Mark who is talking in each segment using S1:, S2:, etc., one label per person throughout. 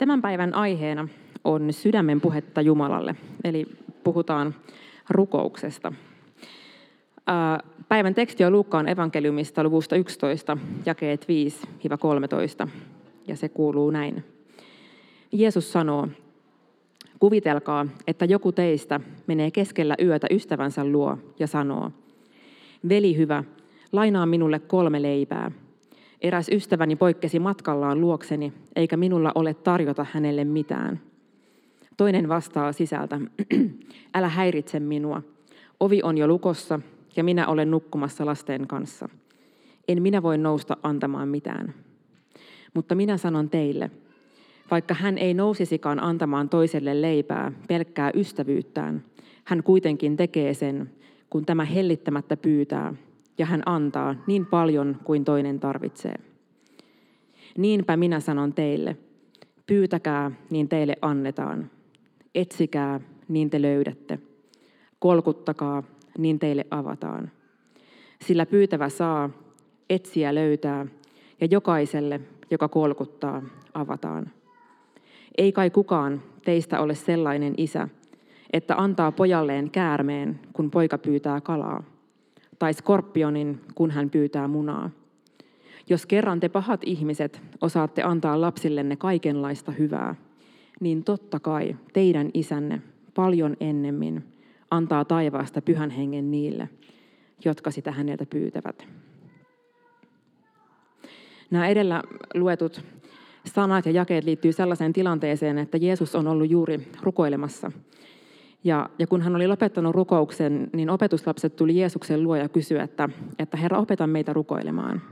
S1: Tämän päivän aiheena on sydämen puhetta Jumalalle, eli puhutaan rukouksesta. Päivän teksti on Luukkaan evankeliumista luvusta 11, jakeet 5-13, ja se kuuluu näin. Jeesus sanoo, kuvitelkaa, että joku teistä menee keskellä yötä ystävänsä luo ja sanoo, veli hyvä, lainaa minulle kolme leipää. Eräs ystäväni poikkesi matkallaan luokseni, eikä minulla ole tarjota hänelle mitään. Toinen vastaa sisältä, älä häiritse minua. Ovi on jo lukossa ja minä olen nukkumassa lasten kanssa. En minä voi nousta antamaan mitään. Mutta minä sanon teille, vaikka hän ei nousisikaan antamaan toiselle leipää pelkkää ystävyyttään, hän kuitenkin tekee sen, kun tämä hellittämättä pyytää, ja hän antaa niin paljon kuin toinen tarvitsee. Niinpä minä sanon teille, pyytäkää, niin teille annetaan. Etsikää, niin te löydätte. Kolkuttakaa, niin teille avataan. Sillä pyytävä saa, etsiä löytää, ja jokaiselle, joka kolkuttaa, avataan. Ei kai kukaan teistä ole sellainen isä, että antaa pojalleen käärmeen, kun poika pyytää kalaa, tai skorpionin, kun hän pyytää munaa. Jos kerran te pahat ihmiset osaatte antaa lapsillenne kaikenlaista hyvää, niin totta kai teidän isänne paljon ennemmin antaa taivaasta pyhän hengen niille, jotka sitä häneltä pyytävät. Nämä edellä luetut sanat ja jakeet liittyy sellaiseen tilanteeseen, että Jeesus on ollut juuri rukoilemassa. Ja, ja kun hän oli lopettanut rukouksen, niin opetuslapset tuli Jeesuksen luo ja kysyi, että, että Herra, opeta meitä rukoilemaan.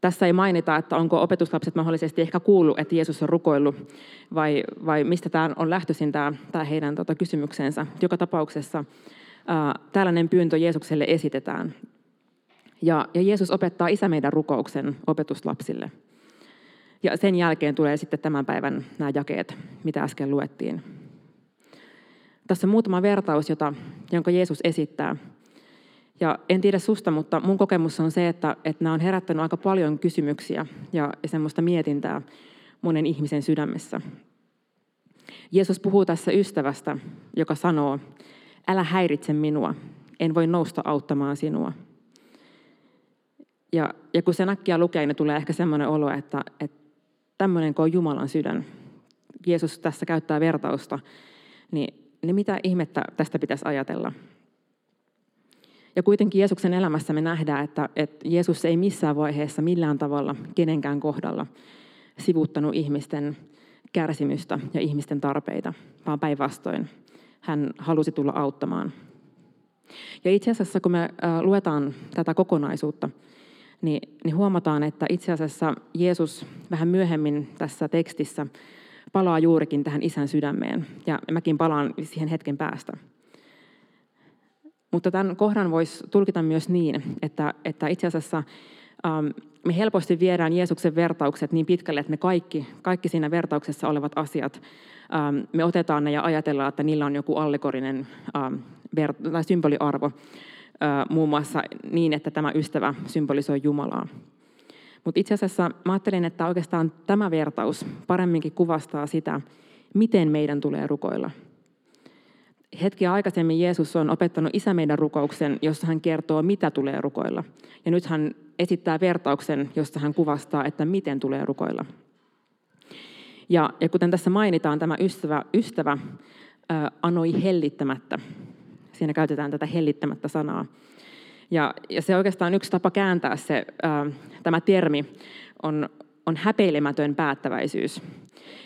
S1: Tässä ei mainita, että onko opetuslapset mahdollisesti ehkä kuullut, että Jeesus on rukoillut, vai, vai mistä tämä on lähtöisin tämä, tämä heidän tota, kysymyksensä. Joka tapauksessa ää, tällainen pyyntö Jeesukselle esitetään. Ja, ja Jeesus opettaa isä meidän rukouksen opetuslapsille. Ja sen jälkeen tulee sitten tämän päivän nämä jakeet, mitä äsken luettiin. Tässä muutama vertaus, jota, jonka Jeesus esittää. Ja en tiedä susta, mutta mun kokemus on se, että, että nämä on herättänyt aika paljon kysymyksiä ja, semmoista mietintää monen ihmisen sydämessä. Jeesus puhuu tässä ystävästä, joka sanoo, älä häiritse minua, en voi nousta auttamaan sinua. Ja, ja kun se nakkia lukee, niin tulee ehkä semmoinen olo, että, että tämmöinen on Jumalan sydän. Jeesus tässä käyttää vertausta, niin, niin mitä ihmettä tästä pitäisi ajatella? Ja kuitenkin Jeesuksen elämässä me nähdään, että, että Jeesus ei missään vaiheessa millään tavalla kenenkään kohdalla sivuttanut ihmisten kärsimystä ja ihmisten tarpeita, vaan päinvastoin hän halusi tulla auttamaan. Ja itse asiassa, kun me luetaan tätä kokonaisuutta, niin, niin huomataan, että itse asiassa Jeesus vähän myöhemmin tässä tekstissä palaa juurikin tähän isän sydämeen. Ja mäkin palaan siihen hetken päästä. Mutta tämän kohdan voisi tulkita myös niin, että, että itse asiassa ähm, me helposti viedään Jeesuksen vertaukset niin pitkälle, että me kaikki, kaikki siinä vertauksessa olevat asiat, ähm, me otetaan ne ja ajatellaan, että niillä on joku allegorinen ähm, ver- tai symboliarvo muun muassa niin, että tämä ystävä symbolisoi Jumalaa. Mutta itse asiassa mä ajattelin, että oikeastaan tämä vertaus paremminkin kuvastaa sitä, miten meidän tulee rukoilla. Hetki aikaisemmin Jeesus on opettanut isä meidän rukouksen, jossa hän kertoo, mitä tulee rukoilla. Ja nyt hän esittää vertauksen, jossa hän kuvastaa, että miten tulee rukoilla. Ja, ja kuten tässä mainitaan, tämä ystävä, ystävä ää, anoi hellittämättä. Siinä käytetään tätä hellittämättä sanaa. Ja, ja se oikeastaan yksi tapa kääntää se, ää, tämä termi on, on häpeilemätön päättäväisyys.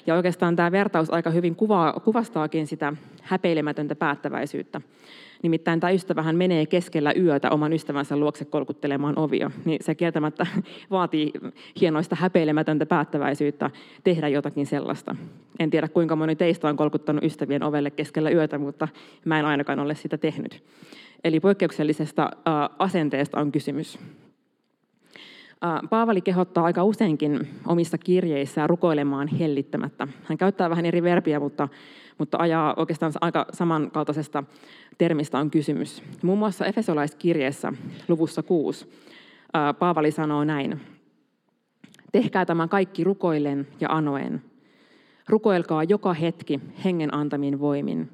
S1: Ja oikeastaan tämä vertaus aika hyvin kuvaa, kuvastaakin sitä häpeilemätöntä päättäväisyyttä. Nimittäin tämä ystävähän menee keskellä yötä oman ystävänsä luokse kolkuttelemaan ovia. Niin se kieltämättä vaatii hienoista häpeilemätöntä päättäväisyyttä tehdä jotakin sellaista. En tiedä kuinka moni teistä on kolkuttanut ystävien ovelle keskellä yötä, mutta mä en ainakaan ole sitä tehnyt. Eli poikkeuksellisesta asenteesta on kysymys. Paavali kehottaa aika useinkin omissa kirjeissään rukoilemaan hellittämättä. Hän käyttää vähän eri verbiä, mutta, mutta ajaa oikeastaan aika samankaltaisesta termistä on kysymys. Muun muassa Efesolaiskirjeessä luvussa 6 Paavali sanoo näin. Tehkää tämä kaikki rukoillen ja anoen. Rukoilkaa joka hetki hengen antamin voimin.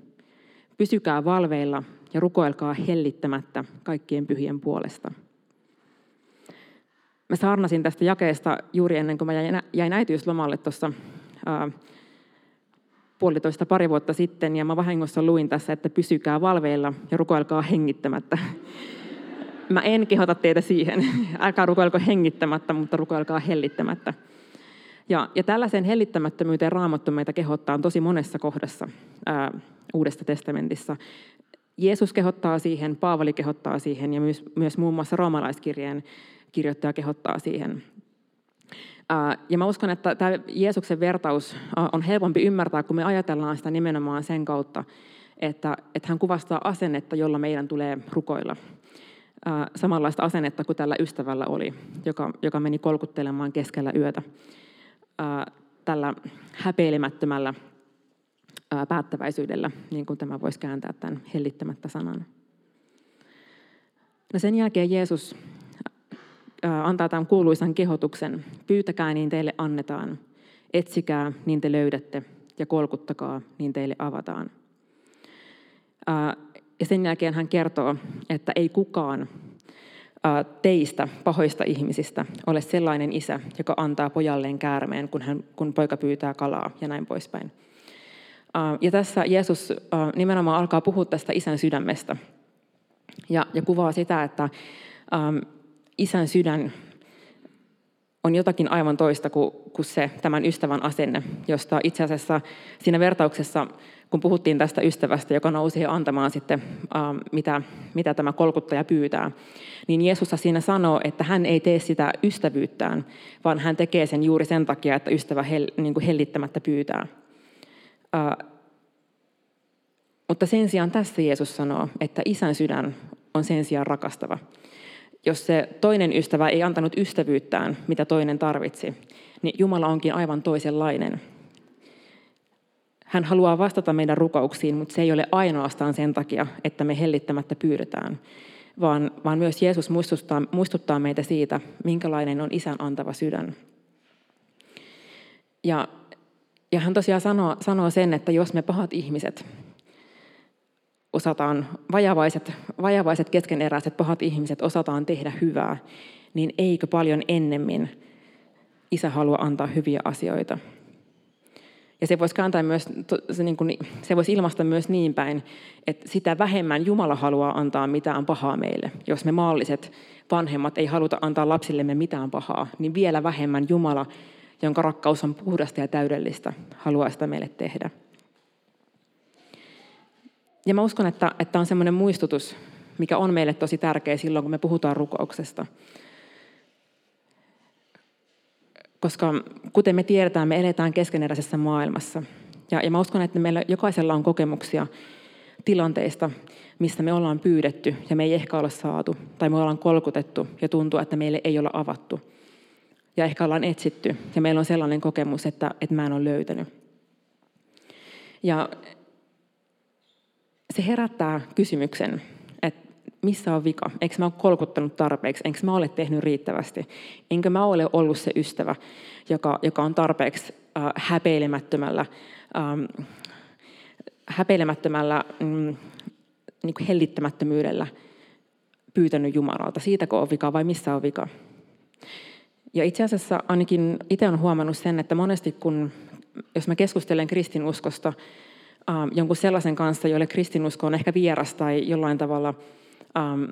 S1: Pysykää valveilla ja rukoilkaa hellittämättä kaikkien pyhien puolesta. Mä saarnasin tästä jakeesta juuri ennen kuin mä jäin äitiyslomalle tuossa puolitoista pari vuotta sitten, ja mä vahingossa luin tässä, että pysykää valveilla ja rukoilkaa hengittämättä. Mä en kehota teitä siihen. Älkää rukoilko hengittämättä, mutta rukoilkaa hellittämättä. Ja, ja tällaiseen hellittämättömyyteen raamattu meitä kehottaa tosi monessa kohdassa ää, Uudessa testamentissa. Jeesus kehottaa siihen, Paavali kehottaa siihen ja myös, myös muun muassa roomalaiskirjeen kirjoittaja kehottaa siihen. Ja mä uskon, että tämä Jeesuksen vertaus on helpompi ymmärtää, kun me ajatellaan sitä nimenomaan sen kautta, että, että hän kuvastaa asennetta, jolla meidän tulee rukoilla. Samanlaista asennetta kuin tällä ystävällä oli, joka, joka meni kolkuttelemaan keskellä yötä tällä häpeilemättömällä päättäväisyydellä, niin kuin tämä voisi kääntää tämän hellittämättä sanan. No sen jälkeen Jeesus antaa tämän kuuluisan kehotuksen. Pyytäkää, niin teille annetaan. Etsikää, niin te löydätte. Ja kolkuttakaa, niin teille avataan. Ja sen jälkeen hän kertoo, että ei kukaan teistä, pahoista ihmisistä, ole sellainen isä, joka antaa pojalleen käärmeen, kun, hän, kun poika pyytää kalaa ja näin poispäin. Ja tässä Jeesus nimenomaan alkaa puhua tästä isän sydämestä ja, ja kuvaa sitä, että isän sydän on jotakin aivan toista kuin, kuin se tämän ystävän asenne, josta itse asiassa siinä vertauksessa, kun puhuttiin tästä ystävästä, joka nousi antamaan sitten, äh, mitä, mitä tämä kolkuttaja pyytää, niin Jeesus siinä sanoo, että hän ei tee sitä ystävyyttään, vaan hän tekee sen juuri sen takia, että ystävä hel, niin kuin hellittämättä pyytää. Äh, mutta sen sijaan tässä Jeesus sanoo, että isän sydän on sen sijaan rakastava jos se toinen ystävä ei antanut ystävyyttään, mitä toinen tarvitsi, niin Jumala onkin aivan toisenlainen. Hän haluaa vastata meidän rukouksiin, mutta se ei ole ainoastaan sen takia, että me hellittämättä pyydetään, vaan, vaan myös Jeesus muistuttaa, muistuttaa meitä siitä, minkälainen on isän antava sydän. Ja, ja hän tosiaan sanoo, sanoo sen, että jos me pahat ihmiset osataan, vajavaiset, vajavaiset keskeneräiset pahat ihmiset osataan tehdä hyvää, niin eikö paljon ennemmin isä halua antaa hyviä asioita. Ja se voisi kääntää myös, se, niin kuin, se voisi ilmaista myös niin päin, että sitä vähemmän Jumala haluaa antaa mitään pahaa meille. Jos me maalliset vanhemmat ei haluta antaa lapsillemme mitään pahaa, niin vielä vähemmän Jumala, jonka rakkaus on puhdasta ja täydellistä, haluaa sitä meille tehdä. Ja mä uskon, että, että on semmoinen muistutus, mikä on meille tosi tärkeä silloin, kun me puhutaan rukouksesta. Koska kuten me tiedetään, me eletään keskeneräisessä maailmassa. Ja, ja mä uskon, että meillä jokaisella on kokemuksia tilanteista, missä me ollaan pyydetty ja me ei ehkä olla saatu. Tai me ollaan kolkutettu ja tuntuu, että meille ei olla avattu. Ja ehkä ollaan etsitty ja meillä on sellainen kokemus, että, että mä en ole löytänyt. Ja se herättää kysymyksen, että missä on vika? Eikö mä ole kolkuttanut tarpeeksi? Enkö mä ole tehnyt riittävästi? Enkö mä ole ollut se ystävä, joka, joka on tarpeeksi äh, häpeilemättömällä, ähm, häpeilemättömällä mm, niin kuin hellittämättömyydellä pyytänyt Jumalalta? Siitäkö on vika vai missä on vika? Ja itse asiassa ainakin itse olen huomannut sen, että monesti kun, jos mä keskustelen kristinuskosta, ähm, jonkun sellaisen kanssa, jolle kristinusko on ehkä vieras tai jollain tavalla, ähm,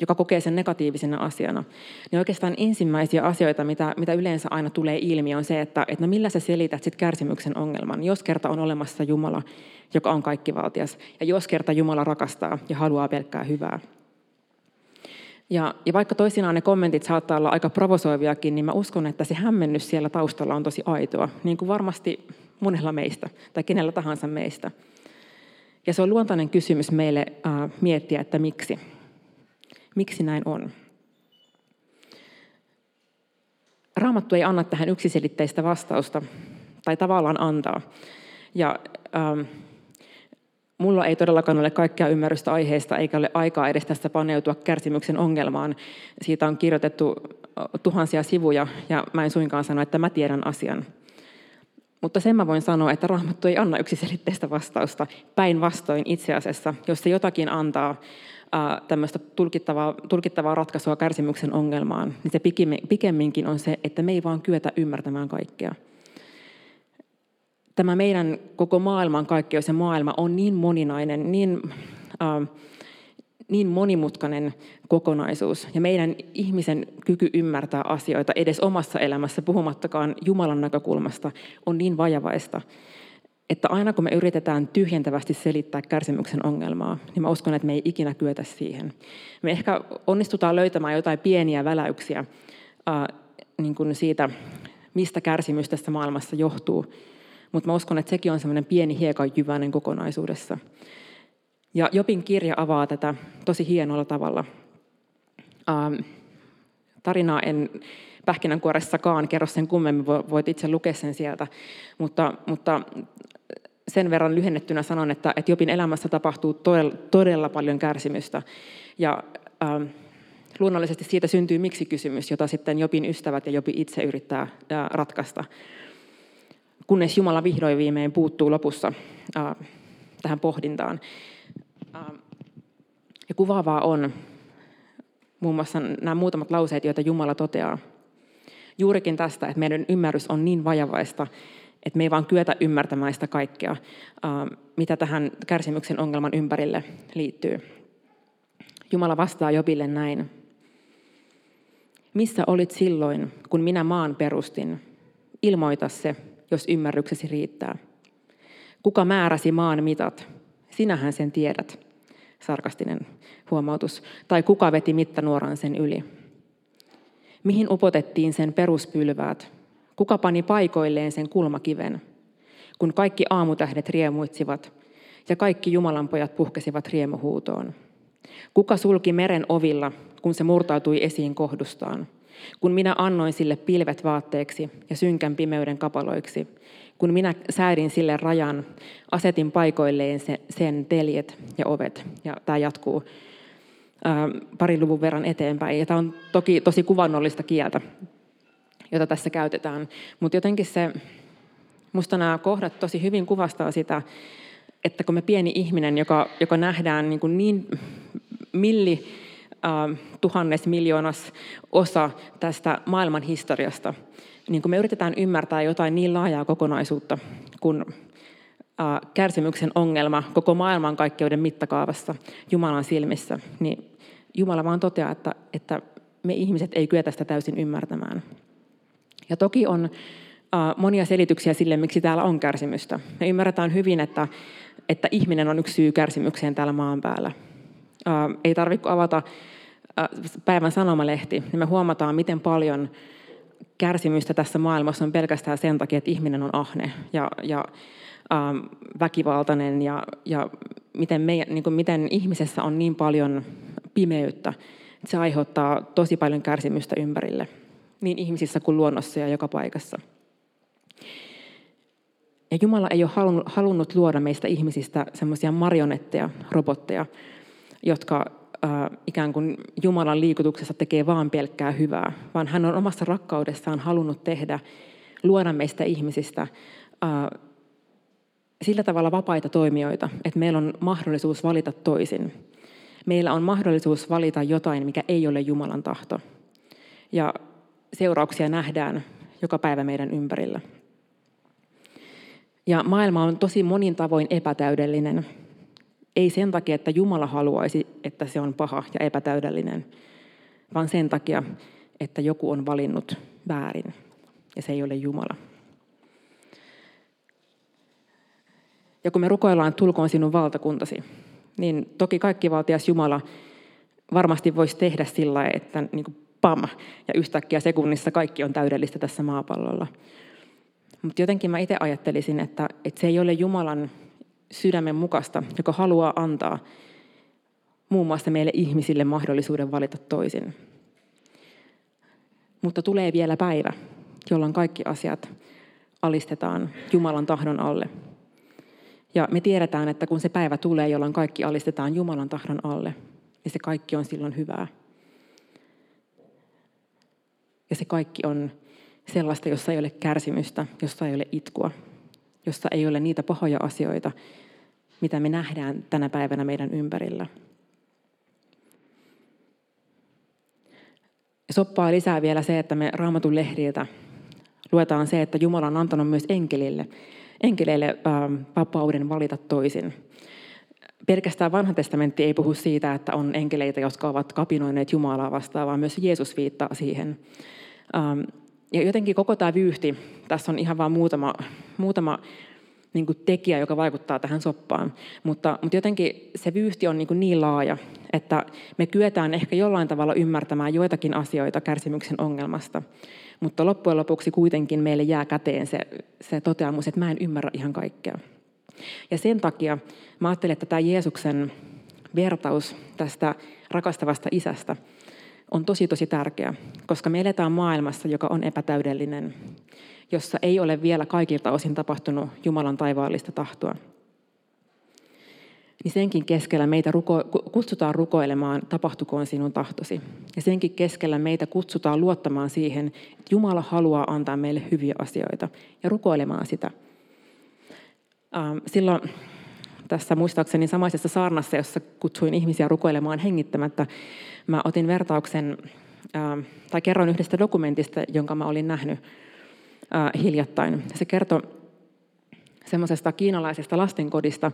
S1: joka kokee sen negatiivisena asiana, niin oikeastaan ensimmäisiä asioita, mitä, mitä yleensä aina tulee ilmi, on se, että, että no millä sä selität sit kärsimyksen ongelman, jos kerta on olemassa Jumala, joka on kaikkivaltias, ja jos kerta Jumala rakastaa ja haluaa pelkkää hyvää. Ja, ja vaikka toisinaan ne kommentit saattaa olla aika provosoiviakin, niin mä uskon, että se hämmennys siellä taustalla on tosi aitoa, niin kuin varmasti monella meistä tai kenellä tahansa meistä. Ja se on luontainen kysymys meille äh, miettiä, että miksi. Miksi näin on? Raamattu ei anna tähän yksiselitteistä vastausta, tai tavallaan antaa. Ja, ähm, mulla ei todellakaan ole kaikkea ymmärrystä aiheesta, eikä ole aikaa edes tästä paneutua kärsimyksen ongelmaan. Siitä on kirjoitettu tuhansia sivuja, ja mä en suinkaan sano, että mä tiedän asian. Mutta sen mä voin sanoa, että Raamattu ei anna yksiselitteistä vastausta. Päinvastoin itse asiassa, jos se jotakin antaa tämmöistä tulkittavaa, tulkittavaa ratkaisua kärsimyksen ongelmaan, niin se pikemminkin on se, että me ei vaan kyetä ymmärtämään kaikkea. Tämä meidän koko maailman kaikkeus ja maailma on niin moninainen, niin, äh, niin monimutkainen kokonaisuus. Ja meidän ihmisen kyky ymmärtää asioita edes omassa elämässä, puhumattakaan Jumalan näkökulmasta, on niin vajavaista, että aina kun me yritetään tyhjentävästi selittää kärsimyksen ongelmaa, niin mä uskon, että me ei ikinä kyetä siihen. Me ehkä onnistutaan löytämään jotain pieniä väläyksiä äh, niin kuin siitä, mistä kärsimys tässä maailmassa johtuu, mutta mä uskon, että sekin on semmoinen pieni hiekanjyväinen kokonaisuudessa. Ja Jopin kirja avaa tätä tosi hienolla tavalla. Ähm, tarinaa en pähkinänkuoressakaan kerro sen kummemmin, voit itse lukea sen sieltä, mutta, mutta sen verran lyhennettynä sanon, että, että Jopin elämässä tapahtuu todella, todella paljon kärsimystä. Ja ähm, luonnollisesti siitä syntyy miksi-kysymys, jota sitten Jopin ystävät ja Jopi itse yrittää äh, ratkaista. Kunnes Jumala vihdoin viimein puuttuu lopussa äh, tähän pohdintaan. Äh, ja kuvaavaa on muun muassa nämä muutamat lauseet, joita Jumala toteaa. Juurikin tästä, että meidän ymmärrys on niin vajavaista, että me ei vaan kyetä ymmärtämään sitä kaikkea, mitä tähän kärsimyksen ongelman ympärille liittyy. Jumala vastaa Jobille näin. Missä olit silloin, kun minä maan perustin? Ilmoita se, jos ymmärryksesi riittää. Kuka määräsi maan mitat? Sinähän sen tiedät. Sarkastinen huomautus. Tai kuka veti mittanuoran sen yli? Mihin upotettiin sen peruspylväät? Kuka pani paikoilleen sen kulmakiven, kun kaikki aamutähdet riemuitsivat ja kaikki Jumalan pojat puhkesivat riemuhuutoon? Kuka sulki meren ovilla, kun se murtautui esiin kohdustaan? Kun minä annoin sille pilvet vaatteeksi ja synkän pimeyden kapaloiksi, kun minä säädin sille rajan, asetin paikoilleen sen teljet ja ovet. Ja tämä jatkuu parin luvun verran eteenpäin. Ja tämä on toki tosi kuvannollista kieltä jota tässä käytetään. Mutta jotenkin se, musta nämä kohdat tosi hyvin kuvastaa sitä, että kun me pieni ihminen, joka, joka nähdään niin, kuin niin milli tuhannes miljoonas osa tästä maailman historiasta, niin kun me yritetään ymmärtää jotain niin laajaa kokonaisuutta kuin äh, kärsimyksen ongelma koko maailmankaikkeuden mittakaavassa Jumalan silmissä, niin Jumala vaan toteaa, että, että me ihmiset ei kyetä sitä täysin ymmärtämään. Ja toki on monia selityksiä sille, miksi täällä on kärsimystä. Me ymmärretään hyvin, että, että ihminen on yksi syy kärsimykseen täällä maan päällä. Ei tarvitse avata päivän sanomalehti, niin me huomataan, miten paljon kärsimystä tässä maailmassa on pelkästään sen takia, että ihminen on ahne ja, ja ähm, väkivaltainen ja, ja miten, me, niin kuin miten ihmisessä on niin paljon pimeyttä, että se aiheuttaa tosi paljon kärsimystä ympärille niin ihmisissä kuin luonnossa ja joka paikassa. Ja Jumala ei ole halunnut luoda meistä ihmisistä semmoisia marionetteja, robotteja, jotka äh, ikään kuin Jumalan liikutuksessa tekee vaan pelkkää hyvää, vaan hän on omassa rakkaudessaan halunnut tehdä, luoda meistä ihmisistä sillä tavalla vapaita toimijoita, että meillä on mahdollisuus valita toisin. Meillä on mahdollisuus valita jotain, mikä ei ole Jumalan tahto. Ja seurauksia nähdään joka päivä meidän ympärillä. Ja maailma on tosi monin tavoin epätäydellinen. Ei sen takia, että Jumala haluaisi, että se on paha ja epätäydellinen, vaan sen takia, että joku on valinnut väärin ja se ei ole Jumala. Ja kun me rukoillaan, tulkoon sinun valtakuntasi, niin toki kaikki valtias Jumala varmasti voisi tehdä sillä että niin kuin pam, ja yhtäkkiä sekunnissa kaikki on täydellistä tässä maapallolla. Mutta jotenkin mä itse ajattelisin, että, että se ei ole Jumalan sydämen mukaista, joka haluaa antaa muun muassa meille ihmisille mahdollisuuden valita toisin. Mutta tulee vielä päivä, jolloin kaikki asiat alistetaan Jumalan tahdon alle. Ja me tiedetään, että kun se päivä tulee, jolloin kaikki alistetaan Jumalan tahdon alle, niin se kaikki on silloin hyvää. Ja se kaikki on sellaista, jossa ei ole kärsimystä, jossa ei ole itkua, jossa ei ole niitä pahoja asioita, mitä me nähdään tänä päivänä meidän ympärillä. Soppaa lisää vielä se, että me raamatun lehdiltä luetaan se, että Jumala on antanut myös enkelille, enkeleille vapauden valita toisin. Pelkästään vanha testamentti ei puhu siitä, että on enkeleitä, jotka ovat kapinoineet Jumalaa vastaan, vaan myös Jeesus viittaa siihen. Ja jotenkin koko tämä vyyhti, tässä on ihan vain muutama, muutama niin kuin tekijä, joka vaikuttaa tähän soppaan. Mutta, mutta jotenkin se vyyhti on niin, kuin niin laaja, että me kyetään ehkä jollain tavalla ymmärtämään joitakin asioita kärsimyksen ongelmasta. Mutta loppujen lopuksi kuitenkin meille jää käteen se, se toteamus, että mä en ymmärrä ihan kaikkea. Ja sen takia mä ajattelen, että tämä Jeesuksen vertaus tästä rakastavasta isästä on tosi tosi tärkeä, koska me eletään maailmassa, joka on epätäydellinen, jossa ei ole vielä kaikilta osin tapahtunut Jumalan taivaallista tahtoa. Niin senkin keskellä meitä ruko, kutsutaan rukoilemaan, tapahtukoon sinun tahtosi. Ja senkin keskellä meitä kutsutaan luottamaan siihen, että Jumala haluaa antaa meille hyviä asioita ja rukoilemaan sitä. Ähm, silloin tässä muistaakseni samaisessa saarnassa, jossa kutsuin ihmisiä rukoilemaan hengittämättä, mä otin vertauksen ähm, tai kerroin yhdestä dokumentista, jonka mä olin nähnyt äh, hiljattain. Se kertoi semmoisesta kiinalaisesta lastenkodista,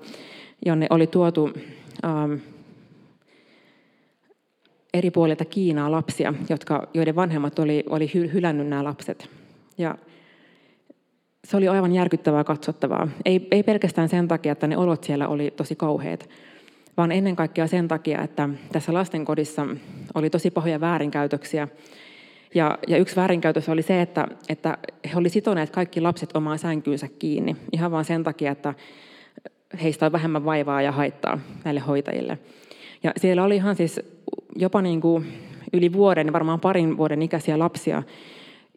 S1: jonne oli tuotu ähm, eri puolilta Kiinaa lapsia, jotka, joiden vanhemmat oli, oli hylännyt nämä lapset. Ja se oli aivan järkyttävää katsottavaa. Ei, ei pelkästään sen takia, että ne olot siellä oli tosi kauheat, vaan ennen kaikkea sen takia, että tässä lastenkodissa oli tosi pahoja väärinkäytöksiä ja, ja yksi väärinkäytös oli se, että, että he olivat sitoneet kaikki lapset omaan sänkyynsä kiinni. Ihan vain sen takia, että heistä on vähemmän vaivaa ja haittaa näille hoitajille. Ja siellä oli ihan siis jopa niin kuin yli vuoden, varmaan parin vuoden ikäisiä lapsia,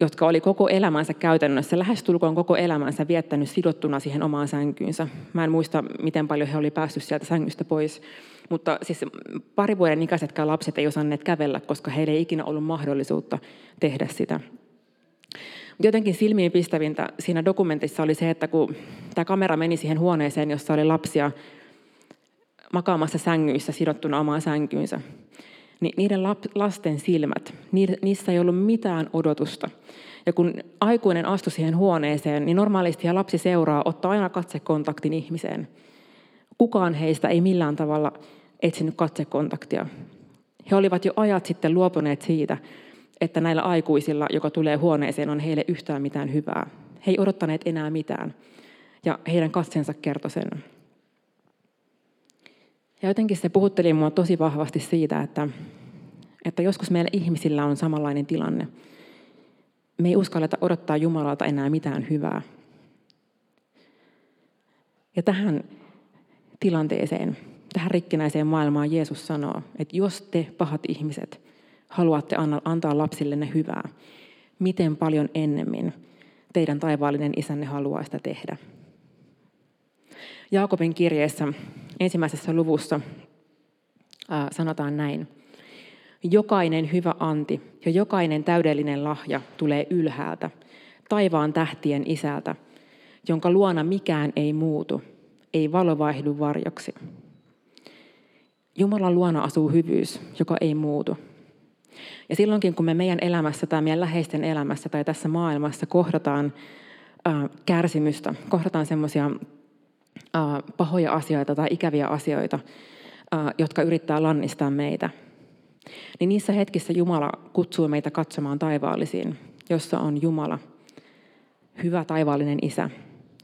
S1: jotka oli koko elämänsä käytännössä, lähestulkoon koko elämänsä viettänyt sidottuna siihen omaan sänkyynsä. Mä en muista, miten paljon he oli päässyt sieltä sängystä pois. Mutta siis pari vuoden ikäisetkään lapset ei osanneet kävellä, koska heillä ei ikinä ollut mahdollisuutta tehdä sitä. Jotenkin silmiin pistävintä siinä dokumentissa oli se, että kun tämä kamera meni siihen huoneeseen, jossa oli lapsia makaamassa sängyissä sidottuna omaan sänkyynsä, niin niiden lasten silmät, niissä ei ollut mitään odotusta. Ja kun aikuinen astui siihen huoneeseen, niin normaalisti ja lapsi seuraa, ottaa aina katsekontaktin ihmiseen. Kukaan heistä ei millään tavalla etsinyt katsekontaktia. He olivat jo ajat sitten luopuneet siitä, että näillä aikuisilla, joka tulee huoneeseen, on heille yhtään mitään hyvää. He ei odottaneet enää mitään. Ja heidän katsensa kertoi sen. Ja jotenkin se puhutteli mua tosi vahvasti siitä, että, että joskus meillä ihmisillä on samanlainen tilanne. Me ei uskalleta odottaa Jumalalta enää mitään hyvää. Ja tähän tilanteeseen, tähän rikkinäiseen maailmaan Jeesus sanoo, että jos te pahat ihmiset haluatte antaa lapsillenne hyvää, miten paljon ennemmin teidän taivaallinen isänne haluaa sitä tehdä. Jaakobin kirjeessä ensimmäisessä luvussa sanotaan näin. Jokainen hyvä anti ja jokainen täydellinen lahja tulee ylhäältä, taivaan tähtien isältä, jonka luona mikään ei muutu, ei valo vaihdu varjoksi. Jumalan luona asuu hyvyys, joka ei muutu. Ja silloinkin, kun me meidän elämässä tai meidän läheisten elämässä tai tässä maailmassa kohdataan kärsimystä, kohdataan semmoisia pahoja asioita tai ikäviä asioita, jotka yrittää lannistaa meitä, niin niissä hetkissä Jumala kutsuu meitä katsomaan taivaallisiin, jossa on Jumala, hyvä taivaallinen isä,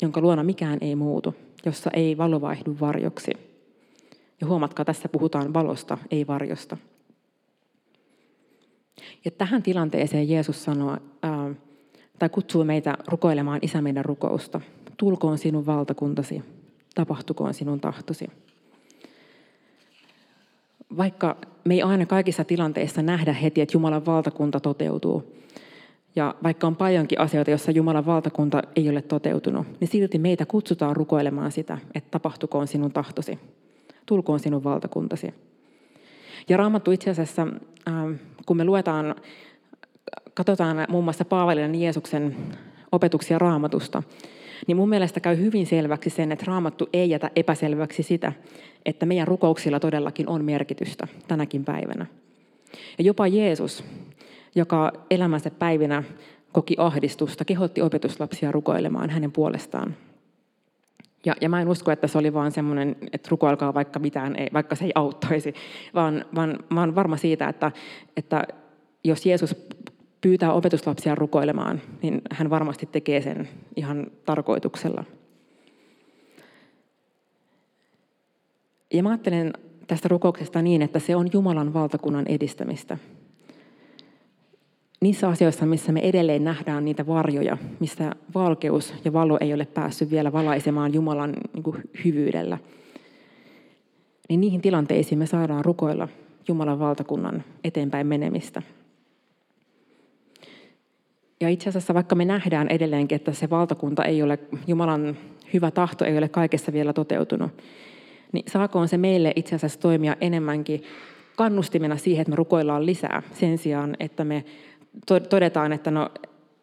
S1: jonka luona mikään ei muutu, jossa ei valo vaihdu varjoksi. Ja huomatkaa, tässä puhutaan valosta, ei varjosta. Ja tähän tilanteeseen Jeesus sanoo, ää, tai kutsuu meitä rukoilemaan Isä meidän rukousta. Tulkoon sinun valtakuntasi, tapahtukoon sinun tahtosi. Vaikka me ei aina kaikissa tilanteissa nähdä heti, että Jumalan valtakunta toteutuu, Ja vaikka on paljonkin asioita, joissa Jumalan valtakunta ei ole toteutunut, niin silti meitä kutsutaan rukoilemaan sitä, että tapahtukoon sinun tahtosi. Tulkoon sinun valtakuntasi. Ja Raamattu itse asiassa, ähm, kun me luetaan, katsotaan muun muassa Paavalin ja Jeesuksen opetuksia raamatusta, niin mun mielestä käy hyvin selväksi sen, että raamattu ei jätä epäselväksi sitä, että meidän rukouksilla todellakin on merkitystä tänäkin päivänä. Ja jopa Jeesus, joka elämänsä päivinä koki ahdistusta, kehotti opetuslapsia rukoilemaan hänen puolestaan. Ja, ja mä en usko, että se oli vaan semmoinen, että rukoilkaa vaikka mitään, ei, vaikka se ei auttaisi, vaan, vaan mä olen varma siitä, että, että jos Jeesus pyytää opetuslapsia rukoilemaan, niin hän varmasti tekee sen ihan tarkoituksella. Ja mä ajattelen tästä rukouksesta niin, että se on Jumalan valtakunnan edistämistä. Niissä asioissa, missä me edelleen nähdään niitä varjoja, missä valkeus ja valo ei ole päässyt vielä valaisemaan Jumalan niin hyvyydellä, niin niihin tilanteisiin me saadaan rukoilla Jumalan valtakunnan eteenpäin menemistä – ja itse asiassa vaikka me nähdään edelleenkin, että se valtakunta ei ole, Jumalan hyvä tahto ei ole kaikessa vielä toteutunut, niin saakoon se meille itse asiassa toimia enemmänkin kannustimena siihen, että me rukoillaan lisää sen sijaan, että me todetaan, että no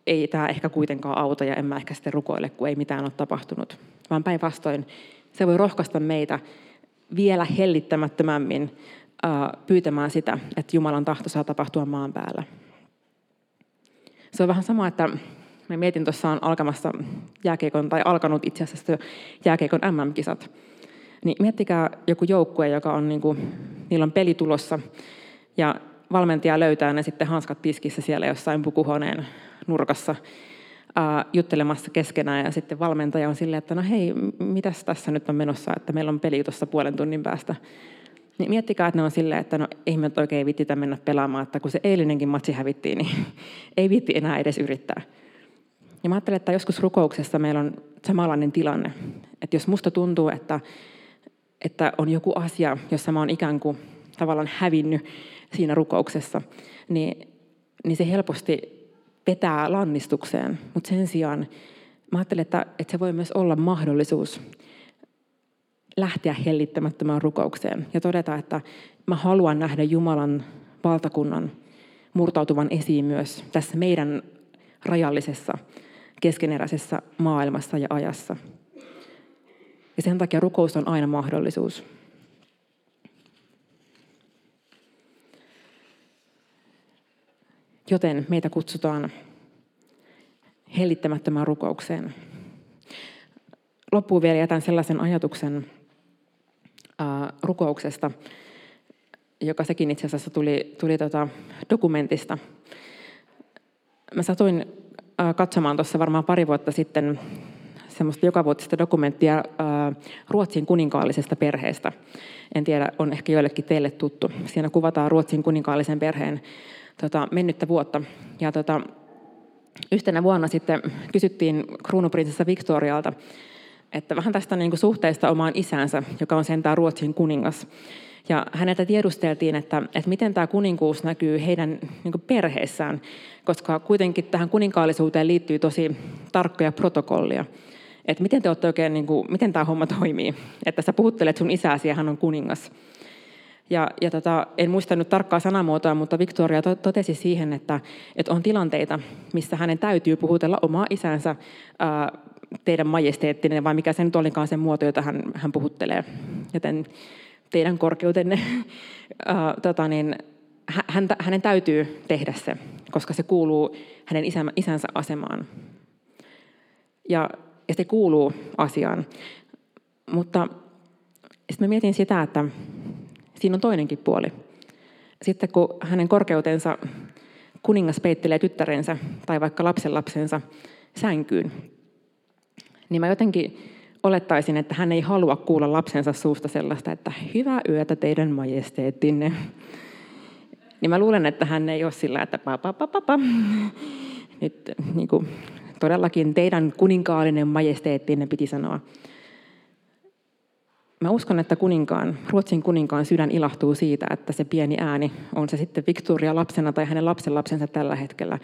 S1: ei tämä ehkä kuitenkaan auta ja en mä ehkä sitten rukoile, kun ei mitään ole tapahtunut. Vaan päinvastoin se voi rohkaista meitä vielä hellittämättömämmin pyytämään sitä, että Jumalan tahto saa tapahtua maan päällä. Se on vähän sama, että mä mietin, tuossa on alkamassa jääkeikon, tai alkanut itse asiassa jääkeikon MM-kisat. Niin miettikää joku joukkue, joka on, niin kuin, niillä on peli tulossa, ja valmentaja löytää ne sitten hanskat tiskissä siellä jossain pukuhuoneen nurkassa ää, juttelemassa keskenään, ja sitten valmentaja on silleen, että no hei, mitäs tässä nyt on menossa, että meillä on peli tuossa puolen tunnin päästä. Niin miettikää, että ne on silleen, että no ei me oikein vittitä mennä pelaamaan, että kun se eilinenkin matsi hävittiin, niin ei vitti enää edes yrittää. Ja mä ajattelen, että joskus rukouksessa meillä on samanlainen tilanne. Että jos musta tuntuu, että, että on joku asia, jossa mä oon ikään kuin tavallaan hävinnyt siinä rukouksessa, niin, niin se helposti petää lannistukseen. Mutta sen sijaan mä ajattelen, että, että se voi myös olla mahdollisuus lähteä hellittämättömään rukoukseen ja todeta, että mä haluan nähdä Jumalan valtakunnan murtautuvan esiin myös tässä meidän rajallisessa, keskeneräisessä maailmassa ja ajassa. Ja sen takia rukous on aina mahdollisuus. Joten meitä kutsutaan hellittämättömään rukoukseen. Loppuun vielä jätän sellaisen ajatuksen, rukouksesta, joka sekin itse asiassa tuli, tuli tota dokumentista. Mä satuin katsomaan tuossa varmaan pari vuotta sitten semmoista jokavuotista dokumenttia Ruotsin kuninkaallisesta perheestä. En tiedä, on ehkä joillekin teille tuttu. Siinä kuvataan Ruotsin kuninkaallisen perheen tota, mennyttä vuotta. Ja tota, yhtenä vuonna sitten kysyttiin kruunuprinsessa Victorialta, että vähän tästä niin kuin suhteesta omaan isänsä, joka on sentään Ruotsin kuningas. Ja häneltä tiedusteltiin, että, että miten tämä kuninkuus näkyy heidän niin perheessään, koska kuitenkin tähän kuninkaallisuuteen liittyy tosi tarkkoja protokollia. Että miten te oikein, niin kuin, miten tämä homma toimii, että sä puhuttelet sun isääsi ja hän on kuningas. Ja, ja tota, en muista nyt tarkkaa sanamuotoa, mutta Victoria to, totesi siihen, että, että on tilanteita, missä hänen täytyy puhutella omaa isänsä ää, teidän majesteettinen, vai mikä se nyt olikaan sen muoto, jota hän, hän puhuttelee. Joten teidän korkeutenne, ää, tota niin, hän, hänen täytyy tehdä se, koska se kuuluu hänen isä, isänsä asemaan. Ja, ja se kuuluu asiaan. Mutta sitten mä mietin sitä, että siinä on toinenkin puoli. Sitten kun hänen korkeutensa kuningas peittelee tyttärensä tai vaikka lapsenlapsensa sänkyyn, niin mä jotenkin olettaisin, että hän ei halua kuulla lapsensa suusta sellaista, että hyvää yötä teidän majesteettinne. Niin mä luulen, että hän ei ole sillä, että pa, pa, pa, pa. Nyt niin kuin, todellakin teidän kuninkaallinen majesteettinne piti sanoa. Mä uskon, että kuninkaan, Ruotsin kuninkaan sydän ilahtuu siitä, että se pieni ääni, on se sitten Victoria lapsena tai hänen lapsenlapsensa tällä hetkellä,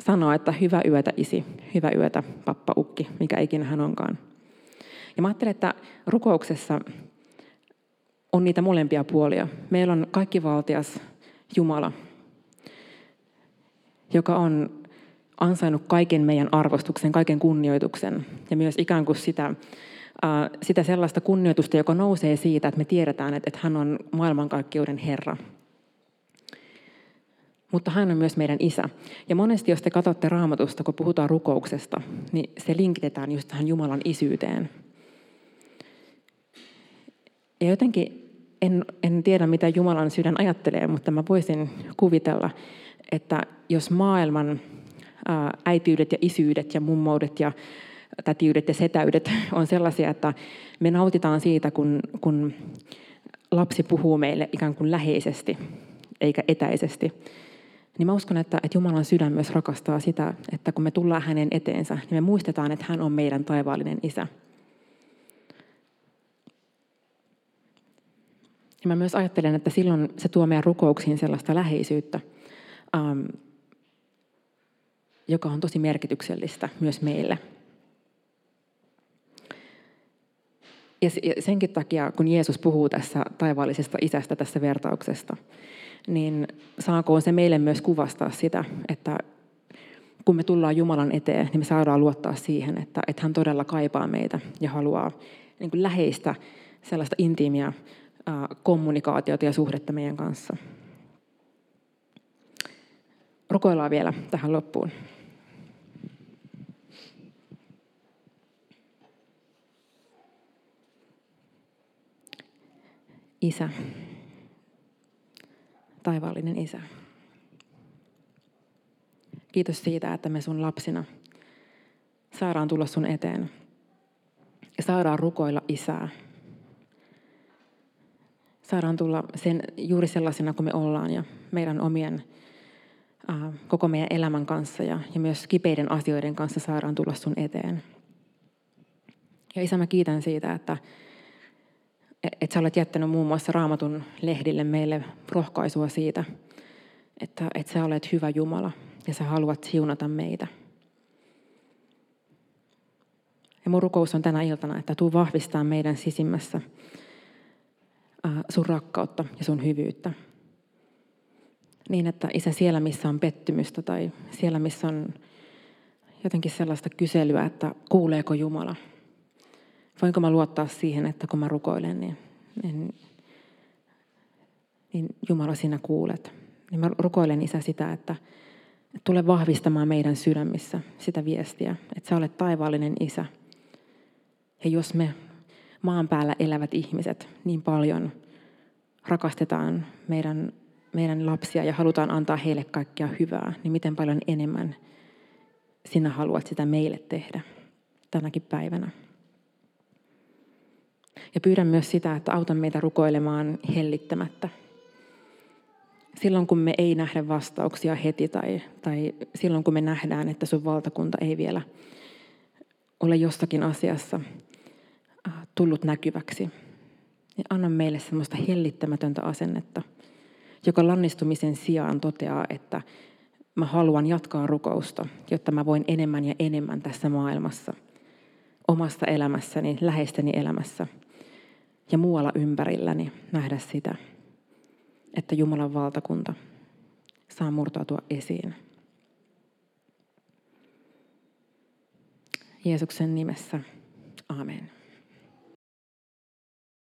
S1: sanoo, että hyvä yötä isi, hyvä yötä pappa ukki, mikä ikinä hän onkaan. Ja mä ajattelen, että rukouksessa on niitä molempia puolia. Meillä on kaikkivaltias Jumala, joka on ansainnut kaiken meidän arvostuksen, kaiken kunnioituksen ja myös ikään kuin sitä, sitä sellaista kunnioitusta, joka nousee siitä, että me tiedetään, että, että hän on maailmankaikkeuden Herra. Mutta hän on myös meidän isä. Ja monesti, jos te katsotte raamatusta, kun puhutaan rukouksesta, niin se linkitetään just tähän Jumalan isyyteen. Ja jotenkin en, en tiedä, mitä Jumalan sydän ajattelee, mutta mä voisin kuvitella, että jos maailman äitiydet ja isyydet ja mummoudet ja tätiydet ja setäydet on sellaisia, että me nautitaan siitä, kun, kun lapsi puhuu meille ikään kuin läheisesti eikä etäisesti. Niin mä uskon, että, että Jumalan sydän myös rakastaa sitä, että kun me tullaan hänen eteensä, niin me muistetaan, että hän on meidän taivaallinen isä. Ja mä myös ajattelen, että silloin se tuo meidän rukouksiin sellaista läheisyyttä, ähm, joka on tosi merkityksellistä myös meille. Ja senkin takia, kun Jeesus puhuu tässä taivaallisesta isästä tässä vertauksesta, niin saako se meille myös kuvastaa sitä, että kun me tullaan Jumalan eteen, niin me saadaan luottaa siihen, että, että hän todella kaipaa meitä ja haluaa niin kuin läheistä sellaista intiimiä kommunikaatiota ja suhdetta meidän kanssa. Rukoillaan vielä tähän loppuun. Isä, taivaallinen Isä. Kiitos siitä, että me sun lapsina saadaan tulla sun eteen ja saadaan rukoilla Isää. Saadaan tulla sen, juuri sellaisena kuin me ollaan ja meidän omien, äh, koko meidän elämän kanssa ja, ja myös kipeiden asioiden kanssa saadaan tulla sun eteen. Ja Isä, mä kiitän siitä, että että sä olet jättänyt muun muassa raamatun lehdille meille rohkaisua siitä, että, että sä olet hyvä Jumala ja sä haluat siunata meitä. Ja mun rukous on tänä iltana, että tuu vahvistaa meidän sisimmässä sun rakkautta ja sun hyvyyttä. Niin, että isä siellä, missä on pettymystä tai siellä, missä on jotenkin sellaista kyselyä, että kuuleeko Jumala – Voinko mä luottaa siihen, että kun mä rukoilen, niin, niin, niin Jumala sinä kuulet. Niin mä rukoilen Isä sitä, että, tule vahvistamaan meidän sydämissä sitä viestiä, että sä olet taivaallinen Isä. Ja jos me maan päällä elävät ihmiset niin paljon rakastetaan meidän, meidän lapsia ja halutaan antaa heille kaikkea hyvää, niin miten paljon enemmän sinä haluat sitä meille tehdä tänäkin päivänä. Ja pyydän myös sitä, että auta meitä rukoilemaan hellittämättä. Silloin kun me ei nähdä vastauksia heti tai, tai silloin kun me nähdään, että sun valtakunta ei vielä ole jostakin asiassa tullut näkyväksi, niin anna meille semmoista hellittämätöntä asennetta, joka lannistumisen sijaan toteaa, että mä haluan jatkaa rukousta, jotta mä voin enemmän ja enemmän tässä maailmassa, omassa elämässäni, läheisteni elämässä – ja muualla ympärilläni nähdä sitä, että Jumalan valtakunta saa murtautua esiin. Jeesuksen nimessä. Amen.